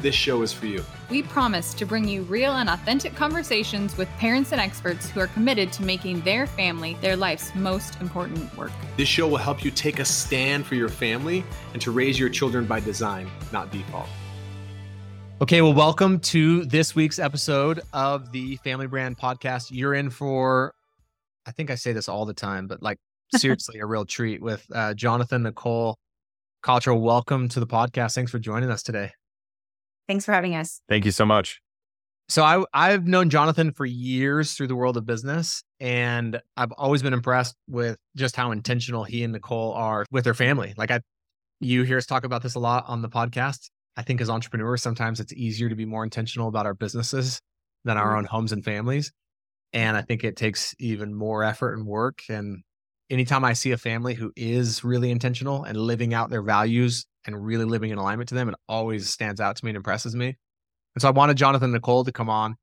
this show is for you. We promise to bring you real and authentic conversations with parents and experts who are committed to making their family their life's most important work. This show will help you take a stand for your family and to raise your children by design, not default. Okay, well, welcome to this week's episode of the Family Brand Podcast. You're in for, I think I say this all the time, but like seriously, a real treat with uh, Jonathan Nicole Cottrell. Welcome to the podcast. Thanks for joining us today. Thanks for having us. Thank you so much. So I I've known Jonathan for years through the world of business and I've always been impressed with just how intentional he and Nicole are with their family. Like I you hear us talk about this a lot on the podcast. I think as entrepreneurs sometimes it's easier to be more intentional about our businesses than our mm-hmm. own homes and families. And I think it takes even more effort and work and anytime I see a family who is really intentional and living out their values and really living in alignment to them, it always stands out to me and impresses me. And so I wanted Jonathan Nicole to come on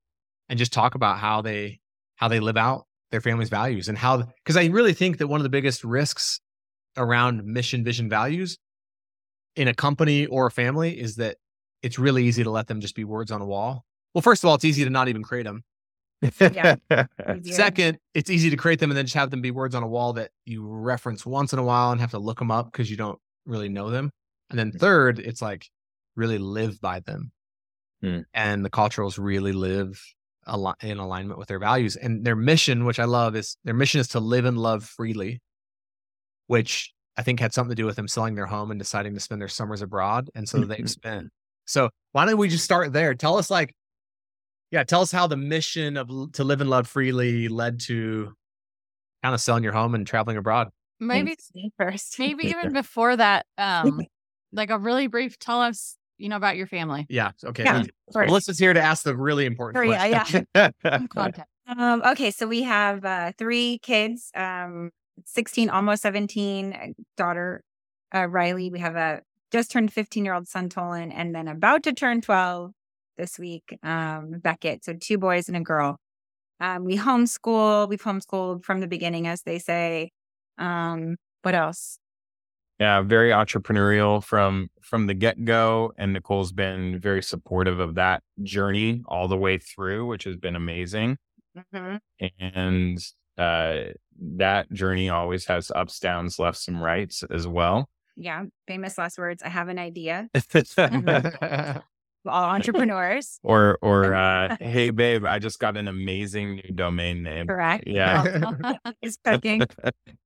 and just talk about how they how they live out their family's values and how because I really think that one of the biggest risks around mission, vision, values in a company or a family is that it's really easy to let them just be words on a wall. Well, first of all, it's easy to not even create them. yeah. Second, it's easy to create them and then just have them be words on a wall that you reference once in a while and have to look them up because you don't really know them. And then third, it's like really live by them. Hmm. And the Cottrells really live in alignment with their values. And their mission, which I love, is their mission is to live and love freely, which I think had something to do with them selling their home and deciding to spend their summers abroad. And so they've spent. So why don't we just start there? Tell us like yeah, tell us how the mission of to live and love freely led to kind of selling your home and traveling abroad. Maybe first, maybe even before that, um, like a really brief. Tell us, you know, about your family. Yeah. Okay. Yeah, Melissa's here to ask the really important. Sure, yeah. Yeah. um, okay, so we have uh, three kids. Um, sixteen, almost seventeen. Daughter uh, Riley. We have a just turned fifteen year old son Tolan, and then about to turn twelve this week, um, Beckett. So two boys and a girl. Um, we homeschool. We've homeschooled from the beginning, as they say. Um, what else? Yeah, very entrepreneurial from from the get go, and Nicole's been very supportive of that journey all the way through, which has been amazing. Mm-hmm. And uh, that journey always has ups, downs, lefts, and rights as well. Yeah, famous last words. I have an idea. all entrepreneurs. or or uh, hey babe, I just got an amazing new domain name. Correct. Yeah. He's cooking.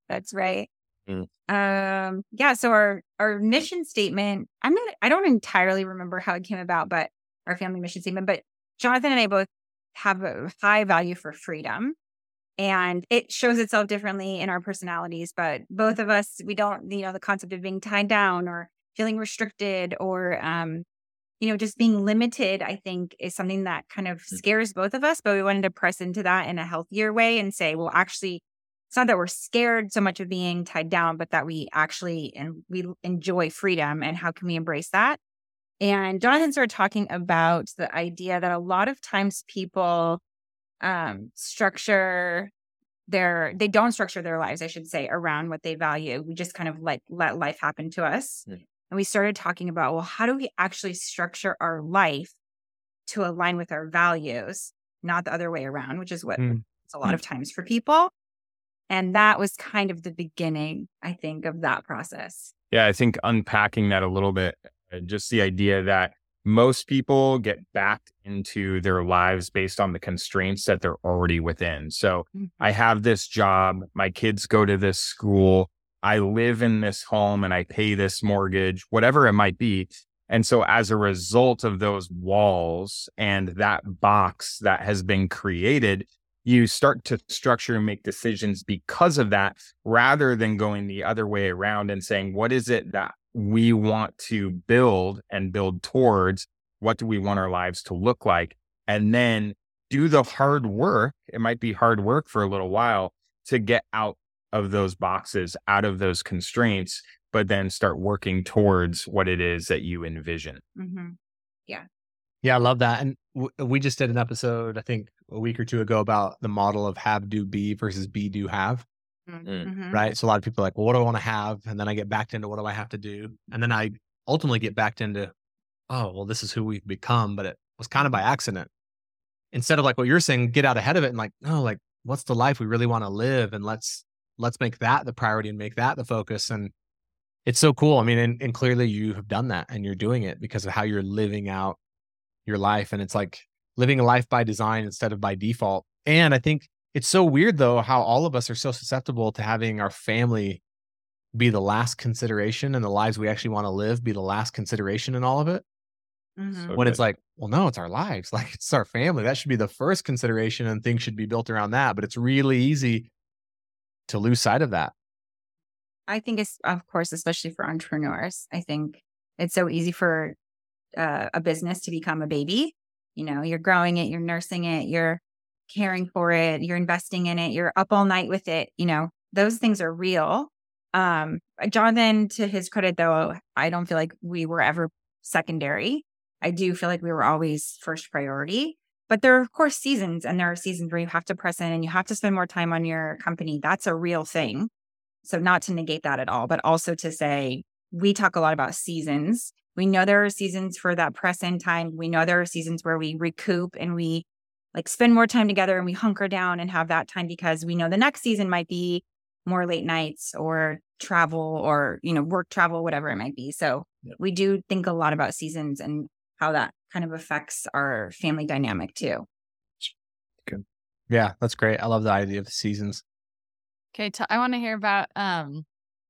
That's right. Mm. Um yeah, so our our mission statement, I'm not I don't entirely remember how it came about, but our family mission statement, but Jonathan and I both have a high value for freedom. And it shows itself differently in our personalities, but both of us, we don't, you know, the concept of being tied down or feeling restricted or um, you know, just being limited, I think is something that kind of mm. scares both of us, but we wanted to press into that in a healthier way and say, well, actually, it's not that we're scared so much of being tied down, but that we actually and we enjoy freedom and how can we embrace that? And Jonathan started talking about the idea that a lot of times people um, structure their they don't structure their lives, I should say, around what they value. We just kind of like let life happen to us. And we started talking about, well, how do we actually structure our life to align with our values, not the other way around, which is what mm. it's a lot mm. of times for people. And that was kind of the beginning, I think, of that process. Yeah, I think unpacking that a little bit, uh, just the idea that most people get backed into their lives based on the constraints that they're already within. So mm-hmm. I have this job, my kids go to this school, I live in this home and I pay this mortgage, whatever it might be. And so as a result of those walls and that box that has been created, you start to structure and make decisions because of that rather than going the other way around and saying, what is it that we want to build and build towards? What do we want our lives to look like? And then do the hard work. It might be hard work for a little while to get out of those boxes, out of those constraints, but then start working towards what it is that you envision. Mm-hmm. Yeah, I love that. And w- we just did an episode, I think a week or two ago, about the model of have, do, be versus be, do, have. Mm-hmm. Right. So a lot of people are like, well, what do I want to have? And then I get backed into what do I have to do? And then I ultimately get backed into, oh, well, this is who we've become. But it was kind of by accident. Instead of like what you're saying, get out ahead of it and like, no, like, what's the life we really want to live? And let's let's make that the priority and make that the focus. And it's so cool. I mean, and, and clearly you have done that and you're doing it because of how you're living out your life. And it's like living a life by design instead of by default. And I think it's so weird though how all of us are so susceptible to having our family be the last consideration and the lives we actually want to live be the last consideration in all of it. Mm-hmm. So when it's like, well, no, it's our lives. Like it's our family. That should be the first consideration and things should be built around that. But it's really easy to lose sight of that. I think it's, of course, especially for entrepreneurs, I think it's so easy for uh, a business to become a baby. You know, you're growing it, you're nursing it, you're caring for it, you're investing in it, you're up all night with it. You know, those things are real. Um, Jonathan, to his credit, though, I don't feel like we were ever secondary. I do feel like we were always first priority. But there are, of course, seasons, and there are seasons where you have to press in and you have to spend more time on your company. That's a real thing. So, not to negate that at all, but also to say we talk a lot about seasons. We know there are seasons for that press in time. We know there are seasons where we recoup and we like spend more time together and we hunker down and have that time because we know the next season might be more late nights or travel or, you know, work travel, whatever it might be. So, Yep. we do think a lot about seasons and how that kind of affects our family dynamic too. Good. yeah, that's great. I love the idea of the seasons. Okay, t- I want to hear about um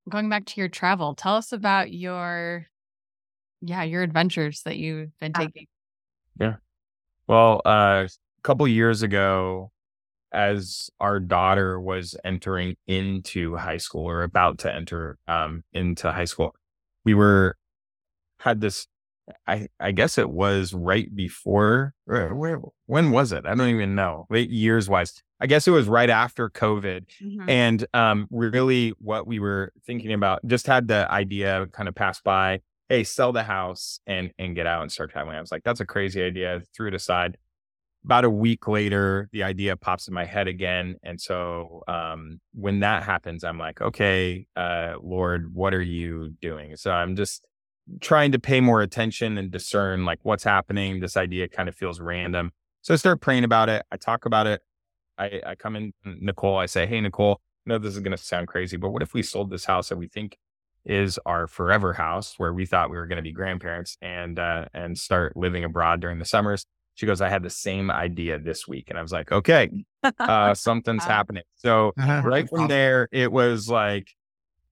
going back to your travel. Tell us about your yeah, your adventures that you've been taking. Yeah. Well, uh, a couple years ago, as our daughter was entering into high school or about to enter um, into high school, we were had this. I I guess it was right before. Where, where when was it? I don't even know. Wait, years wise. I guess it was right after COVID. And um, really, what we were thinking about just had the idea kind of pass by. Hey, sell the house and and get out and start traveling. I was like, that's a crazy idea. I Threw it aside. About a week later, the idea pops in my head again, and so um, when that happens, I'm like, okay, uh, Lord, what are you doing? So I'm just trying to pay more attention and discern like what's happening. This idea kind of feels random, so I start praying about it. I talk about it. I, I come in, Nicole. I say, hey, Nicole, I know this is going to sound crazy, but what if we sold this house that we think is our forever house where we thought we were going to be grandparents and uh, and start living abroad during the summers? She goes, I had the same idea this week, and I was like, okay, uh, something's happening. So right from there, it was like,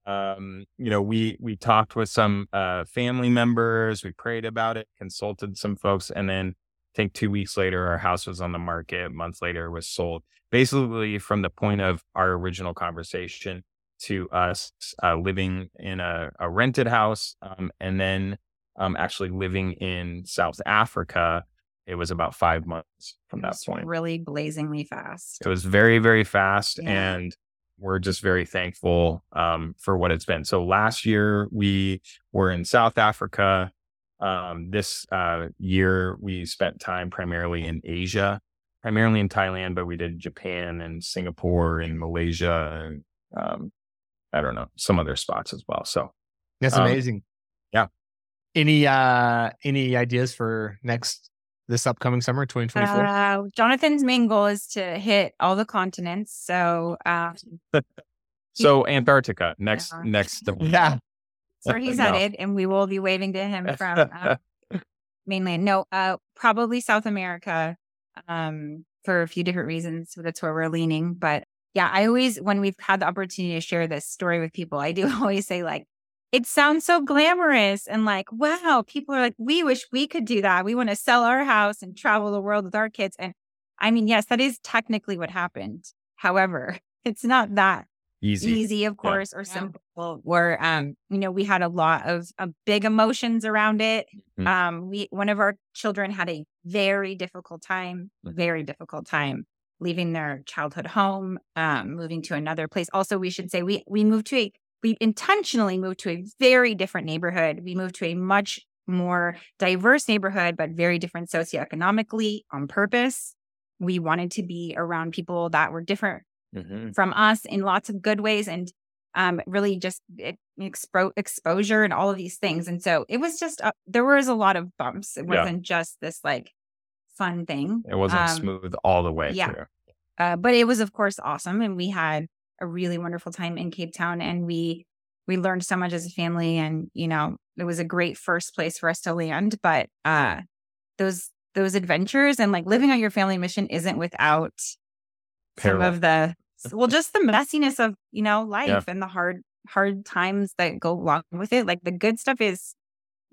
um, you know, we we talked with some uh, family members, we prayed about it, consulted some folks, and then I think two weeks later, our house was on the market. A month later, it was sold. Basically, from the point of our original conversation to us uh, living in a, a rented house, um, and then um, actually living in South Africa, it was about five months from that point. really blazingly fast. It was very, very fast. Yeah. And we're just very thankful um, for what it's been. So last year we were in South Africa. Um, this uh, year we spent time primarily in Asia, primarily in Thailand, but we did Japan and Singapore and Malaysia and um, I don't know, some other spots as well. So That's Um, amazing. yeah. Any uh any ideas for next this upcoming summer, 2024? Uh, Jonathan's main goal is to hit all the continents. So um, so Antarctica next Yeah. next yeah. So where he's No. headed, and we will be waving to him from uh, mainland. No, uh, probably South America um, for a few different reasons. So that's where we're leaning. But yeah, I always, when we've had the opportunity to share this story with people, I do always say, like, it sounds so glamorous and like, wow, people are like, we wish we could do that. We want to sell our house and travel the world with our kids. And I mean, yes, that is technically what happened. However, it's not that easy, easy, of course, yeah. or simple. Where um, you know, we had a lot of uh, big emotions around it. Mm-hmm. Um, we one of our children had a very difficult time, very difficult time leaving their childhood home, um, moving to another place. Also, we should say we we moved to a we intentionally moved to a very different neighborhood. We moved to a much more diverse neighborhood, but very different socioeconomically on purpose. We wanted to be around people that were different mm-hmm. from us in lots of good ways and um, really just expo- exposure and all of these things. And so it was just, uh, there was a lot of bumps. It wasn't yeah. just this like fun thing. It wasn't um, smooth all the way yeah. through. Uh, but it was, of course, awesome. And we had a really wonderful time in Cape Town and we, we learned so much as a family and, you know, it was a great first place for us to land. But, uh, those, those adventures and like living on your family mission isn't without Parallel. some of the well, just the messiness of, you know, life yeah. and the hard, hard times that go along with it. Like the good stuff is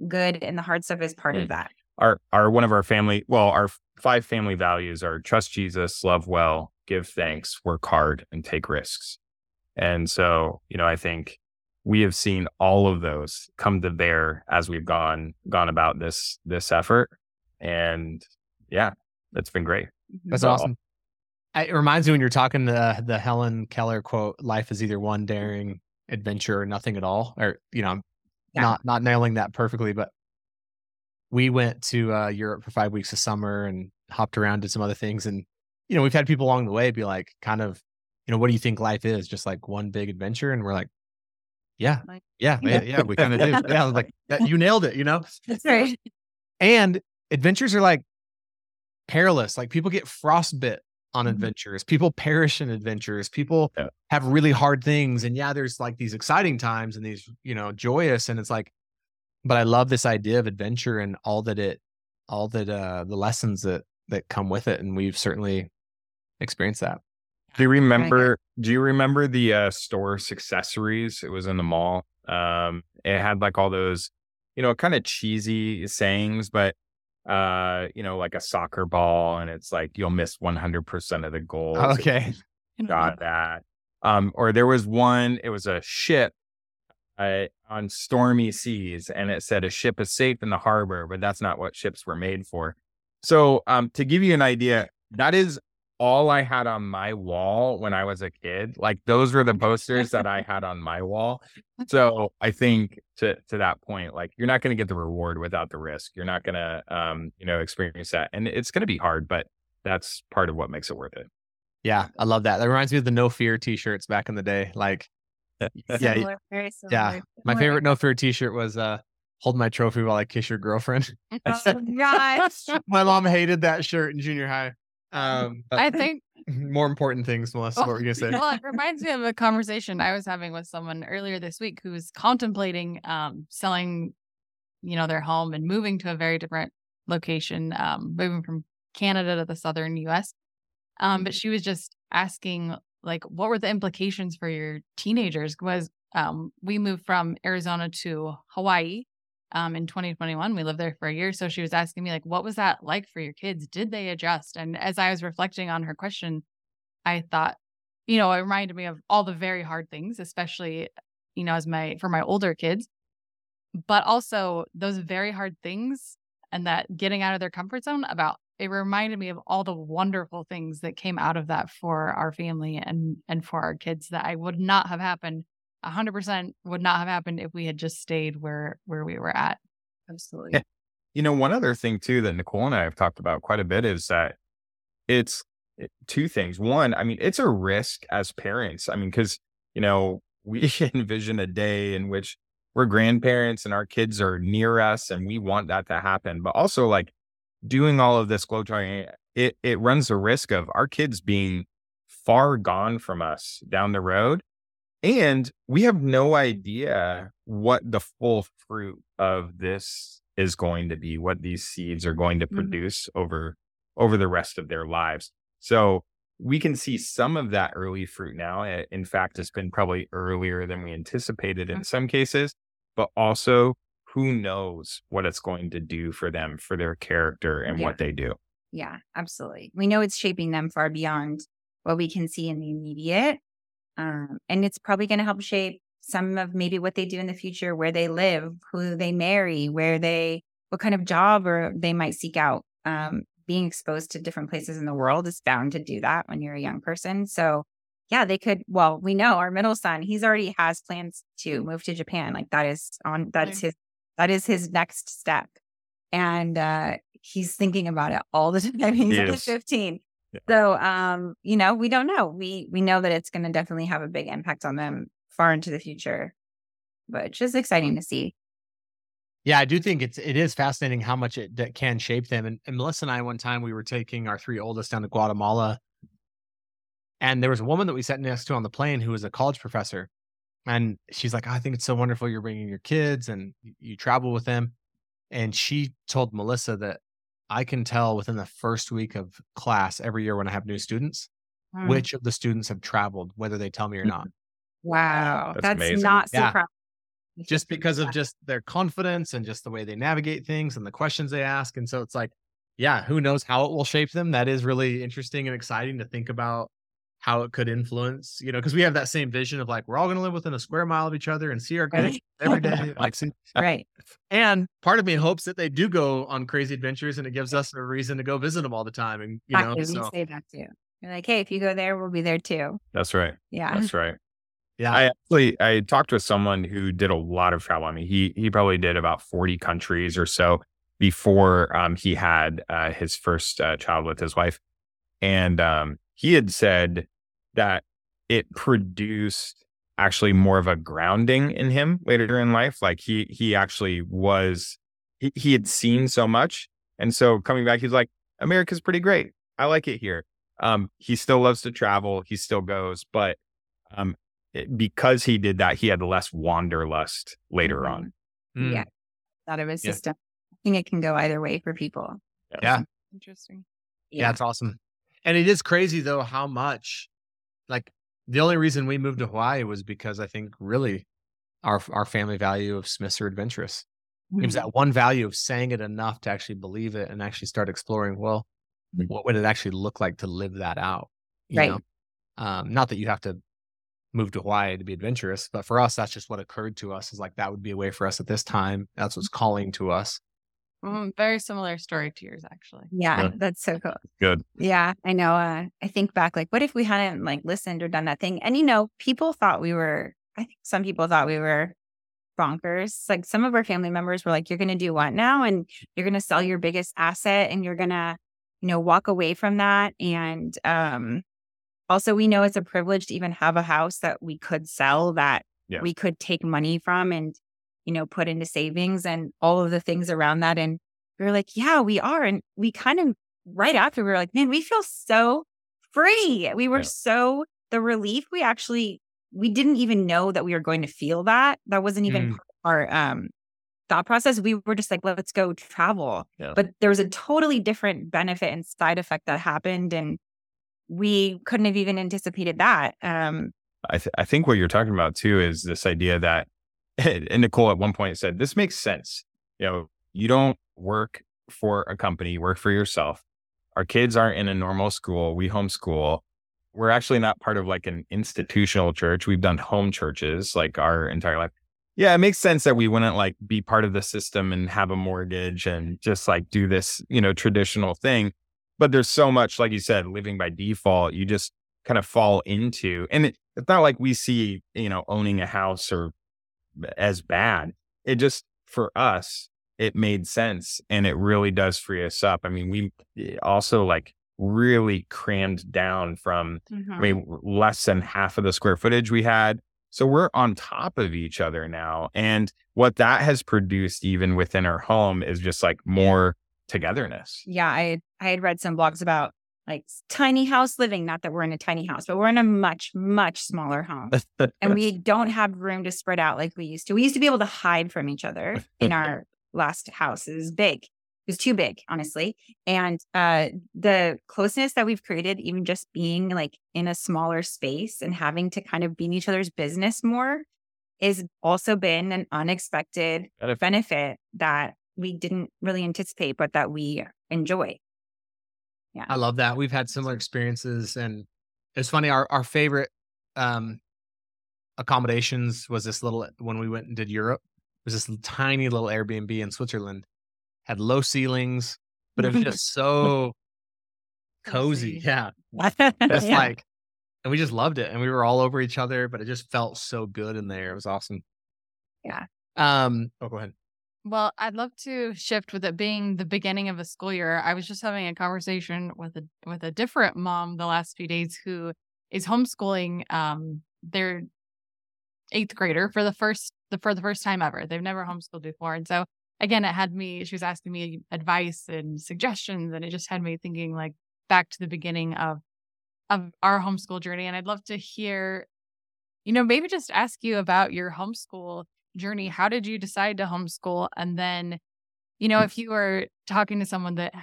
good and the hard stuff is part mm. of that. Our, our, one of our family, well, our five family values are trust Jesus, love well, give thanks, work hard, and take risks. And so, you know, I think we have seen all of those come to bear as we've gone gone about this this effort. And yeah, it's been great. That's so, awesome it reminds me when you're talking the the Helen Keller quote, "Life is either one daring adventure or nothing at all." Or you know, I'm yeah. not not nailing that perfectly, but we went to uh, Europe for five weeks of summer and hopped around, did some other things, and you know, we've had people along the way be like, kind of, you know, what do you think life is? Just like one big adventure, and we're like, yeah, yeah, yeah, yeah, we kind of do. Yeah, like you nailed it. You know, that's right. And adventures are like perilous. Like people get frostbit on mm-hmm. adventures. People perish in adventures. People yeah. have really hard things. And yeah, there's like these exciting times and these, you know, joyous. And it's like, but I love this idea of adventure and all that it, all that, uh, the lessons that, that come with it. And we've certainly experienced that. Do you remember, do you remember the uh, store accessories? It was in the mall. Um, it had like all those, you know, kind of cheesy sayings, but uh, you know, like a soccer ball, and it's like you'll miss 100% of the goals. Okay. Got that. Um, or there was one, it was a ship uh, on stormy seas, and it said a ship is safe in the harbor, but that's not what ships were made for. So, um, to give you an idea, that is all I had on my wall when I was a kid. Like those were the posters that I had on my wall. So I think to to that point, like you're not going to get the reward without the risk. You're not going to um, you know, experience that. And it's going to be hard, but that's part of what makes it worth it. Yeah, I love that. That reminds me of the no fear t-shirts back in the day. Like yeah, similar, yeah. My favorite no fear t-shirt was uh hold my trophy while I kiss your girlfriend. Oh gosh. my mom hated that shirt in junior high. Um, I think more important things, Melissa. what were you gonna say? Well, it reminds me of a conversation I was having with someone earlier this week who was contemplating um, selling, you know, their home and moving to a very different location, um, moving from Canada to the southern U.S. Um, but she was just asking, like, what were the implications for your teenagers? Was um, we moved from Arizona to Hawaii um, in 2021. We lived there for a year. So she was asking me, like, what was that like for your kids? Did they adjust? And as I was reflecting on her question, I thought, you know, it reminded me of all the very hard things, especially, you know, as my, for my older kids, but also those very hard things and that getting out of their comfort zone about it reminded me of all the wonderful things that came out of that for our family and and for our kids that I would not have happened 100% would not have happened if we had just stayed where where we were at. Absolutely. Yeah. You know, one other thing too that Nicole and I have talked about quite a bit is that it's eh, two things. One, I mean, it's a risk as parents. I mean, because, you know, we envision a day in which we're grandparents and our kids are near us and we want that to happen. But also, like doing all of this globetrotting, it, it runs the risk of our kids being far gone from us down the road and we have no idea what the full fruit of this is going to be, what these seeds are going to mm-hmm. produce mm-hmm. over over the rest of their lives. So we can see some of that early fruit now. In fact, it's been probably earlier than we anticipated in mm-hmm. some cases, but also who knows what it's going to do for them, for their character and yeah. what they do. Yeah, absolutely. We know it's shaping them far beyond what we can see in the immediate. Um, and it's probably going to help shape some of maybe what they do in the future, where they live, who they marry, where they, what kind of job or they might seek out. Um, being exposed to different places in the world is bound to do that when you're a young person. So yeah, they could. Well, we know our middle son, he's already has plans to move to Japan. Like that is on, that's his, that is his next step. And, uh, he's thinking about it all the time. He's only 15. Yeah. So, um, you know, we don't know. We, we know that it's going to definitely have a big impact on them far into the future, but it's just exciting to see. Yeah, I do think it's it is fascinating how much it can shape them. And, and Melissa and I, one time, we were taking our three oldest down to Guatemala, and there was a woman that we sat next to on the plane who was a college professor, and she's like, "I think it's so wonderful you're bringing your kids and you travel with them." And she told Melissa that I can tell within the first week of class every year when I have new students mm. which of the students have traveled, whether they tell me or not. Wow, that's, that's not surprising. Yeah. Just because of just their confidence and just the way they navigate things and the questions they ask. And so it's like, yeah, who knows how it will shape them? That is really interesting and exciting to think about how it could influence, you know, because we have that same vision of like we're all going to live within a square mile of each other and see our kids right. every day. Like, right. And part of me hopes that they do go on crazy adventures, and it gives us a reason to go visit them all the time. And you exactly. know, so. say that too. You're like, hey, if you go there, we'll be there too. That's right. Yeah. That's right. Yeah. I actually I talked with someone who did a lot of travel. I mean, he he probably did about 40 countries or so before um, he had uh, his first uh, child with his wife. And um, he had said that it produced actually more of a grounding in him later in life. Like he he actually was he, he had seen so much. And so coming back, he's like, America's pretty great. I like it here. Um, he still loves to travel. He still goes, but um, it, because he did that, he had less wanderlust later mm-hmm. on. Mm. Yeah, out of his yeah. system. I think it can go either way for people. Yeah, interesting. Yeah. yeah, it's awesome. And it is crazy though how much, like, the only reason we moved to Hawaii was because I think really our our family value of Smiths are adventurous. Mm-hmm. It was that one value of saying it enough to actually believe it and actually start exploring. Well, mm-hmm. what would it actually look like to live that out? right. Know? Um, not that you have to move to Hawaii to be adventurous, but for us, that's just what occurred to us. Is like that would be a way for us at this time. That's what's calling to us. Mm, very similar story to yours, actually. Yeah, yeah, that's so cool. Good. Yeah, I know. Uh, I think back, like, what if we hadn't like listened or done that thing? And you know, people thought we were. I think some people thought we were bonkers. Like some of our family members were like, "You're going to do what now?" And you're going to sell your biggest asset, and you're going to, you know, walk away from that. And um, also, we know it's a privilege to even have a house that we could sell that yeah. we could take money from and you know, put into savings and all of the things around that. And we are like, yeah, we are. And we kind of right after we were like, man, we feel so free. We were yeah. so the relief we actually we didn't even know that we were going to feel that. That wasn't even mm. our um thought process. We were just like, let's go travel. Yeah. But there was a totally different benefit and side effect that happened. And we couldn't have even anticipated that. Um I, th- I think what you're talking about too is this idea that and Nicole at one point said, This makes sense. You know, you don't work for a company, you work for yourself. Our kids aren't in a normal school. We homeschool. We're actually not part of like an institutional church. We've done home churches like our entire life. Yeah, it makes sense that we wouldn't like be part of the system and have a mortgage and just like do this, you know, traditional thing. But there's so much, like you said, living by default, you just kind of fall into. And it, it's not like we see, you know, owning a house or as bad. It just for us, it made sense and it really does free us up. I mean, we eh, also like really crammed down from mm-hmm. I mean less than half of the square footage we had. So we're on top of each other now. And what that has produced even within our home is just like more togetherness. Yeah, I I had read some blogs about like tiny house living. Not that we're in a tiny house, but we're in a much, much smaller home. and we don't have room to spread out like we used to. We used to be able to hide from each other in our last house. It was big. It was too big, honestly. And uh, the closeness that we've created, even just being like in a smaller space and having to kind of be in each other's business more, is also been an unexpected benefit, benefit that we didn't really anticipate, but that we enjoy. Yeah. I love that. We've had similar experiences and it's funny, our our favorite um accommodations was this little when we went and did Europe. It was this tiny little Airbnb in Switzerland. Had low ceilings, but it was just so cozy. Yeah. It's Yeah. like and we just loved it. And we were all over each other, but it just felt so good in there. It was awesome. Yeah. Um oh go ahead. Well, I'd love to shift with it being the beginning of a school year. I was just having a conversation with a with a different mom the last few days who is homeschooling um their eighth grader for the first the for the first time ever. They've never homeschooled before. And so again, it had me she was asking me advice and suggestions and it just had me thinking like back to the beginning of of our homeschool journey. And I'd love to hear, you know, maybe just ask you about your homeschool journey. How did you decide to homeschool? And then, you know, if you were talking to someone that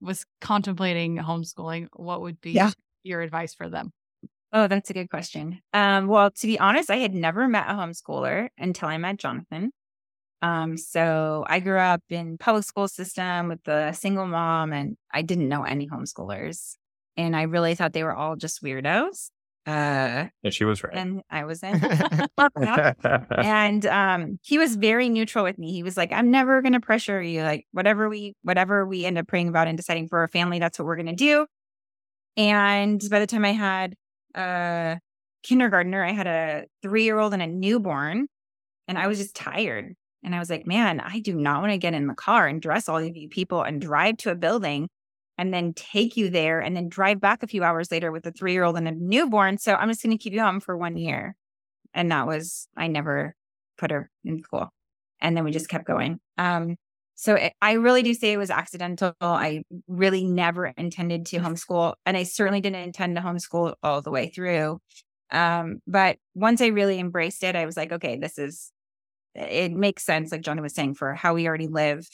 was contemplating homeschooling, what would be Yeah. your advice for them? Oh, that's a good question. Um, well, to be honest, I had never met a homeschooler until I met Jonathan. Um, so I grew up in public school system with a single mom, and I didn't know any homeschoolers, and I really thought they were all just weirdos. Uh, And she was right. and I was in. and um, he was very neutral with me. He was like, "I'm never going to pressure you. Like whatever we, whatever we end up praying about and deciding for our family, that's what we're going to do." And by the time I had a kindergartner, I had a three year old and a newborn, and I was just tired. And I was like, "Man, I do not want to get in the car and dress all of you people and drive to a building." And then take you there and then drive back a few hours later with a three year old and a newborn. So I'm just going to keep you home for one year and that was I never put her in school, and then we just kept going. Um, so it, I really do say it was accidental. I really never intended to homeschool, and I certainly didn't intend to homeschool all the way through. Um, but once I really embraced it, I was like, okay, this is it makes sense, like Johnny was saying, for how we already live,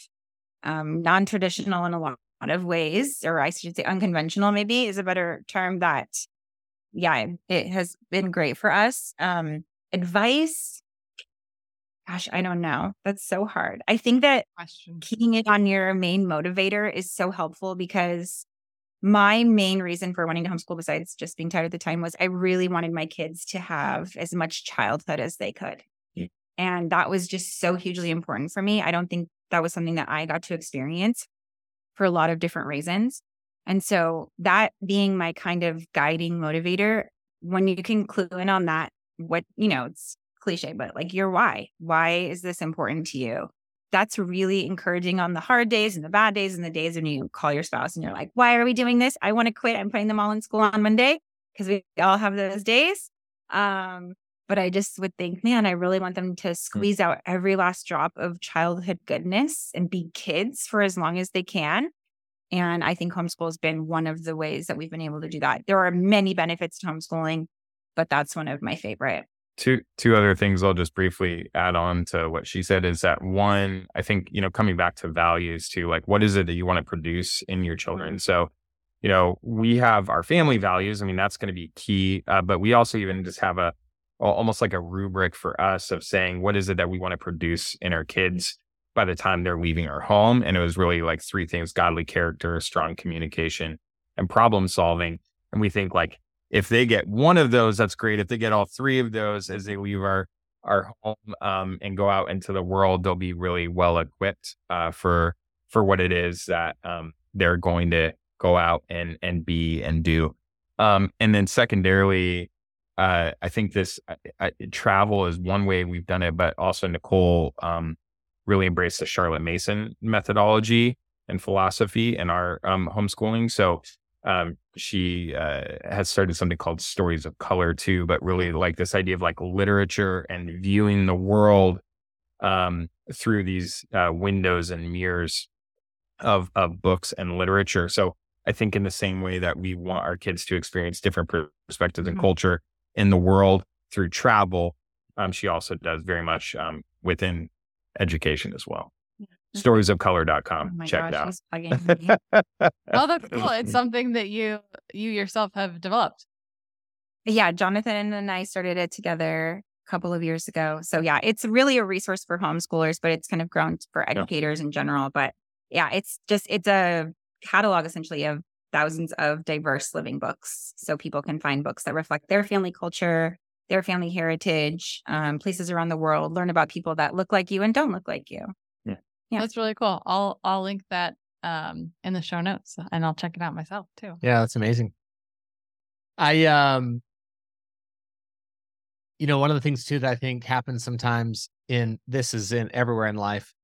um, non traditional in a lot of ways, or I should say unconventional, maybe is a better term that yeah, it has been great for us. Um, advice, gosh, I don't know. That's so hard. I think that Question. keeping it on your main motivator is so helpful because my main reason for wanting to homeschool, besides just being tired at the time, was I really wanted my kids to have as much childhood as they could. Yeah. And that was just so hugely important for me. I don't think that was something that I got to experience for a lot of different reasons. And so that being my kind of guiding motivator, when you can clue in on that, what, you know, it's cliche, but like your why. Why is this important to you? That's really encouraging on the hard days and the bad days and the days when you call your spouse and you're like, why are we doing this? I want to quit. I'm putting them all in school on Monday because we all have those days. Um, but I just would think, man, I really want them to squeeze out every last drop of childhood goodness and be kids for as long as they can. And I think homeschool has been one of the ways that we've been able to do that. There are many benefits to homeschooling, but that's one of my favorite. two two other things I'll just briefly add on to what she said is that one, I think, you know, coming back to values too, like what is it that you want to produce in your children? So, you know, we have our family values. I mean, that's going to be key. Uh, but we also even just have a almost like a rubric for us of saying what is it that we want to produce in our kids by the time they're leaving our home. And it was really like three things godly character, strong communication, and problem solving. And we think like if they get one of those, that's great. If they get all three of those as they leave our our home um, and go out into the world, they'll be really well equipped uh, for for what it is that um, they're going to go out and and be and do. Um, and then secondarily, uh, I think this uh, uh, travel is one way we've done it, but also Nicole um, really embraced the Charlotte Mason methodology and philosophy in our um, homeschooling. So um, she uh, has started something called Stories of Color too, but really like this idea of like literature and viewing the world um, through these uh, windows and mirrors of of books and literature. So I think in the same way that we want our kids to experience different perspectives and Mhm. culture in the world through travel, um, she also does very much um, within education as well. Storiesofcolor.com. Oh my Check gosh, it he's plugging me. Oh, that's cool. It's something that you you yourself have developed. yeah, Jonathan and I started it together a couple of years ago. So yeah, it's really a resource for homeschoolers, but it's kind of grown for educators in general. But yeah, it's just it's a catalog essentially of thousands of diverse living books. So people can find books that reflect their family culture, their family heritage, um, places around the world, learn about people that look like you and don't look like you. Yeah. Yeah. That's really cool. I'll I'll link that um in the show notes and I'll check it out myself too. Yeah, that's amazing. I um you know, one of the things too that I think happens sometimes in this is in everywhere in life,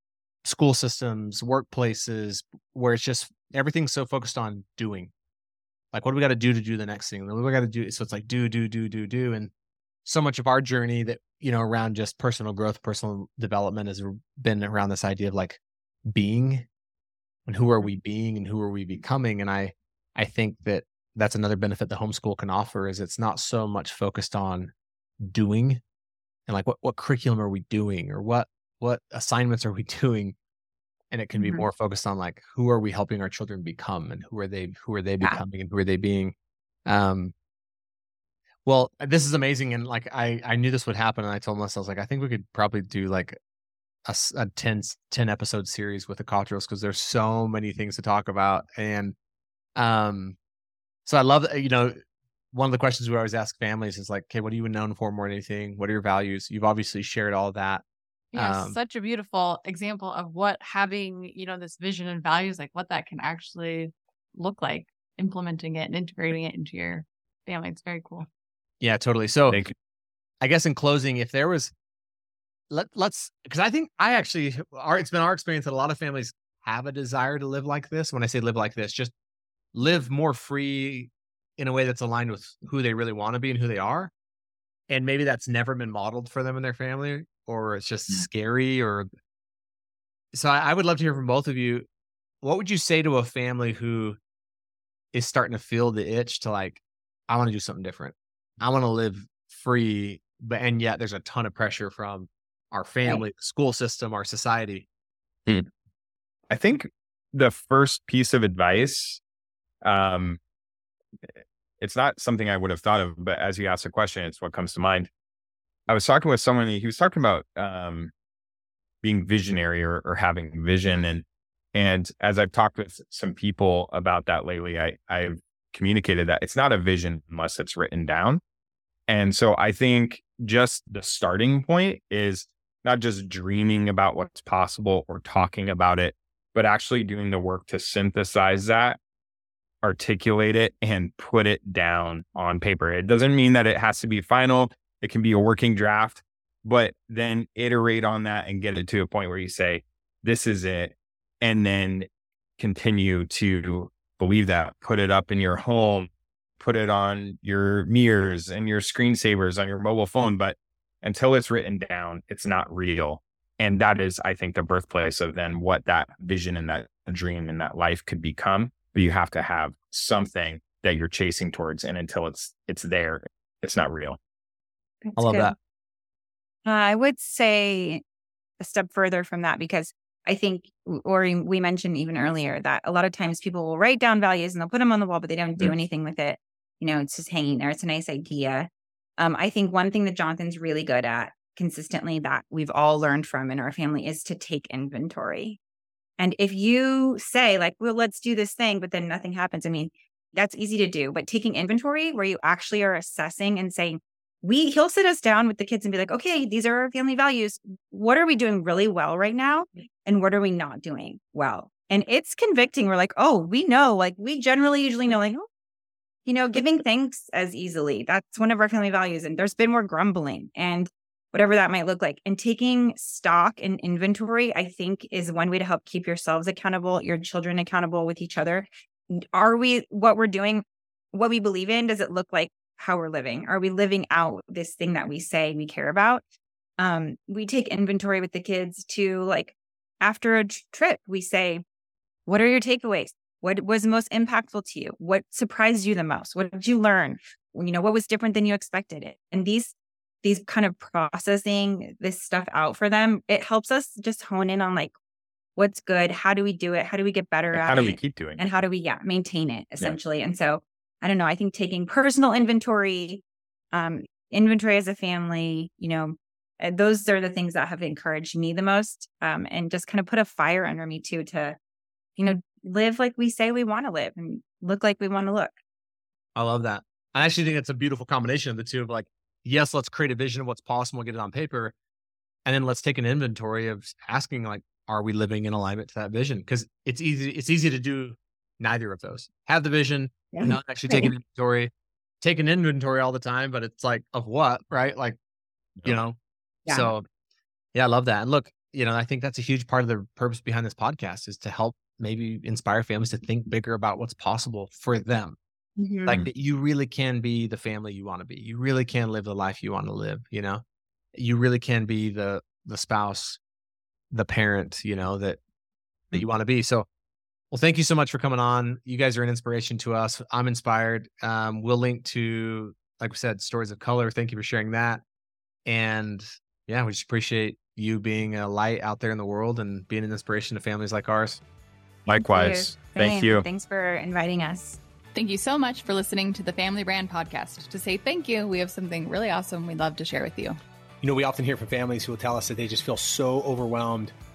school systems, workplaces, where it's just everything's so focused on doing. Like, what do we got to do to do the next thing? What do we got to do? So it's like do, do, do, do, do. And so much of our journey that, you know, around just personal growth, personal development has been around this idea of like being and who are we mm-hmm. being and who are we becoming. And I, I think that that's another benefit the homeschool can offer is it's not so much focused on doing and like what what curriculum are we doing or what what assignments are we doing and it can be Mhm. more focused on like who are we helping our children become and who are they who are they Yeah. becoming and who are they being um well this is amazing and like i i knew this would happen and i told myself like i think we could probably do like a, a 10, s- 10 episode series with the Cottrells because there's so many things to talk about and um so i love you know one of the questions we always ask families is like okay what are you known for more than anything what are your values you've obviously shared all that Yeah, Um, such a beautiful example of what having, you know, this vision and values, like what that can actually look like, implementing it and integrating it into your family. It's very cool. yeah totally so Thank you. I guess in closing, if there was, let let's because I think I actually our it's been our experience that a lot of families have a desire to live like this. When I say live like this, just live more free in a way that's aligned with who they really want to be and who they are. And maybe that's never been modeled for them in their family, or it's just Yeah. scary. Or so I, I would love to hear from both of you. What would you say to a family who is starting to feel the itch to like, I want to do something different. I want to live free, but and yet there's a ton of pressure from our family, the school system, our society. Hmm. I think the first piece of advice, um, eh, it's not something I would have thought of, but as you asked the question, it's what comes to mind. I was talking with someone, he was talking about um, being visionary or, or having vision. And, and as I've talked with some people about that lately, I, I've communicated that it's not a vision unless it's written down. And so I think just the starting point is not just dreaming about what's possible or talking about it, but actually doing the work to synthesize that, articulate it, and put it down on paper. It doesn't mean that it has to be final, it can be a working draft, but then iterate on that and get it to a point where you say, this is it. And then continue to believe that, put it up in your home, put it on your mirrors and your screensavers on your mobile phone. But until it's written down, it's not real. And that is, I think, the birthplace of then what that vision and that dream and that life could become. But you have to have something that you're chasing towards. And until it's it's there, it's not real. That's I love good. that. Uh, I would say a step further from that because I think, or we mentioned even earlier that a lot of times people will write down values and they'll put them on the wall, but they don't do Mm. anything with it. You know, it's just hanging there. It's a nice idea. Um, I think one thing that Jonathan's really good at consistently that we've all learned from in our family is to take inventory. And if you say, like, well, let's do this thing, but then nothing happens, I mean, that's easy to do. But taking inventory where you actually are assessing and saying, we he'll sit us down with the kids and be like, okay, these are our family values. What are we doing really well right now? Mm. And what are we not doing well? And it's convicting. We're like, oh, we know, like we generally usually know, like, oh, you know, giving thanks as easily. That's one of our family values. And there's been more grumbling and whatever that might look like. And taking stock and inventory, I think, is one way to help keep yourselves accountable, your children accountable with each other. Are we what we're doing, what we believe in? Does it look like how we're living? Are we living out this thing that we say we care about? Um, we take inventory with the kids to like after a trip, we say, what are your takeaways? What was most impactful to you? What surprised you the most? What did you learn? You know, what was different than you expected it? And these these kind of processing this stuff out for them, it helps us just hone in on like what's good, how do we do it, how do we get better And at how do it? we keep doing it? and how do we yeah maintain it essentially and so i don't know i think taking personal inventory um inventory as a family you know uh, those are the things that have encouraged me the most um and just kind of put a fire under me too to you know live like we say we want to live and look like we want to look I love that. I actually think it's a beautiful combination of the two of like yes, let's create a vision of what's possible, get it on paper. And then let's take an inventory of asking like, are we living in alignment to that vision? Because it's easy, it's easy to do neither of those. Have the vision, yeah. not actually take an inventory, take an inventory all the time, but it's like of what, right? Like, you know. Yeah. So yeah, I love that. And look, you know, I think that's a huge part of the purpose behind this podcast is to help maybe inspire families to think bigger about what's possible for them. Mm-hmm. Like that you really can be the family you want to be. You really can live the life you want to live, you know? You really can be the the spouse, the parent, you know, that that you want to be. So well, thank you so much for coming on. You guys are an inspiration to us. I'm inspired. Um, we'll link to, like we said, stories of color. Thank you for sharing that. And yeah, we just appreciate you being a light out there in the world and being an inspiration to families like ours. Likewise. Thank you. Thank you. Thanks for inviting us. Thank you so much for listening to the Family Brand Podcast. To say thank you, we have something really awesome we'd love to share with you. You know, we often hear from families who will tell us that they just feel so overwhelmed